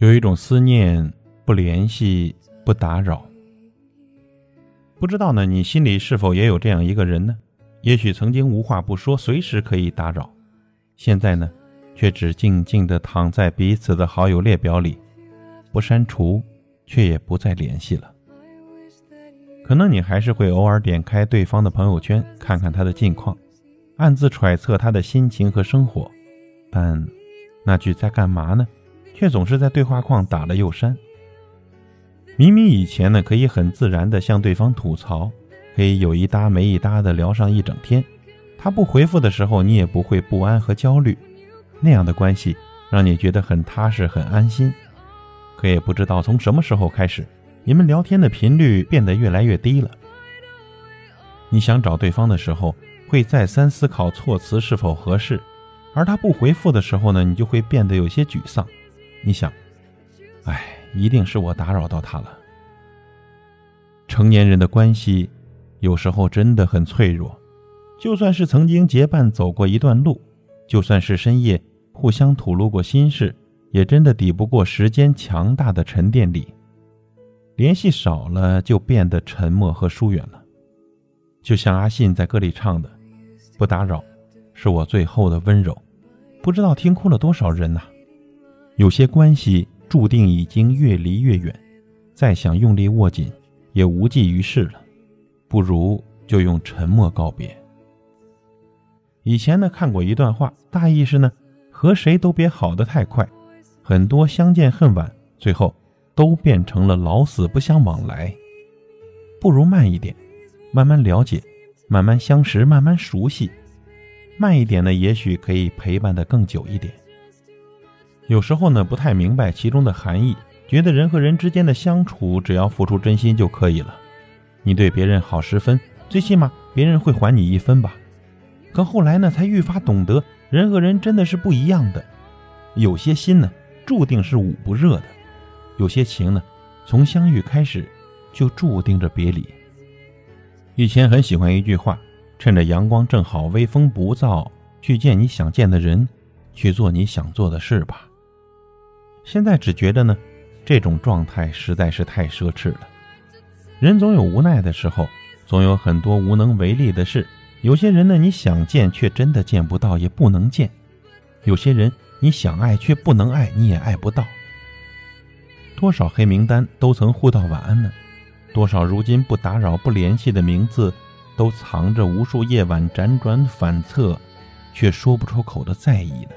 有一种思念，不联系，不打扰。不知道呢，你心里是否也有这样一个人呢？也许曾经无话不说，随时可以打扰，现在呢，却只静静地躺在彼此的好友列表里，不删除，却也不再联系了。可能你还是会偶尔点开对方的朋友圈，看看他的近况，暗自揣测他的心情和生活，但那句在干嘛呢？却总是在对话框打了又删。明明以前呢，可以很自然的向对方吐槽，可以有一搭没一搭的聊上一整天，他不回复的时候，你也不会不安和焦虑，那样的关系让你觉得很踏实、很安心。可也不知道从什么时候开始，你们聊天的频率变得越来越低了。你想找对方的时候，会再三思考措辞是否合适，而他不回复的时候呢，你就会变得有些沮丧。你想，哎，一定是我打扰到他了。成年人的关系，有时候真的很脆弱。就算是曾经结伴走过一段路，就算是深夜互相吐露过心事，也真的抵不过时间强大的沉淀力。联系少了，就变得沉默和疏远了。就像阿信在歌里唱的：“不打扰，是我最后的温柔。”不知道听哭了多少人呐。有些关系注定已经越离越远，再想用力握紧，也无济于事了，不如就用沉默告别。以前呢看过一段话，大意是呢，和谁都别好得太快，很多相见恨晚，最后都变成了老死不相往来。不如慢一点，慢慢了解，慢慢相识，慢慢熟悉。慢一点呢，也许可以陪伴的更久一点。有时候呢，不太明白其中的含义，觉得人和人之间的相处，只要付出真心就可以了。你对别人好十分，最起码别人会还你一分吧。可后来呢，才愈发懂得，人和人真的是不一样的。有些心呢，注定是捂不热的；有些情呢，从相遇开始，就注定着别离。以前很喜欢一句话：趁着阳光正好，微风不燥，去见你想见的人，去做你想做的事吧。现在只觉得呢，这种状态实在是太奢侈了。人总有无奈的时候，总有很多无能为力的事。有些人呢，你想见却真的见不到，也不能见；有些人你想爱却不能爱，你也爱不到。多少黑名单都曾互道晚安呢？多少如今不打扰、不联系的名字，都藏着无数夜晚辗转反侧，却说不出口的在意呢？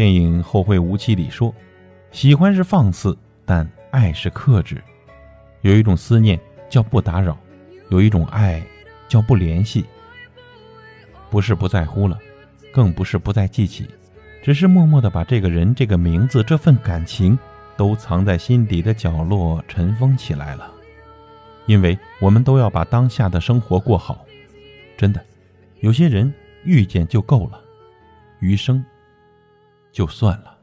电影《后会无期》里说：“喜欢是放肆，但爱是克制。有一种思念叫不打扰，有一种爱叫不联系。不是不在乎了，更不是不再记起，只是默默的把这个人、这个名字、这份感情，都藏在心底的角落，尘封起来了。因为我们都要把当下的生活过好。真的，有些人遇见就够了，余生。”就算了，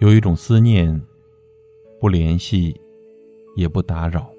有一种思念，不联系，也不打扰。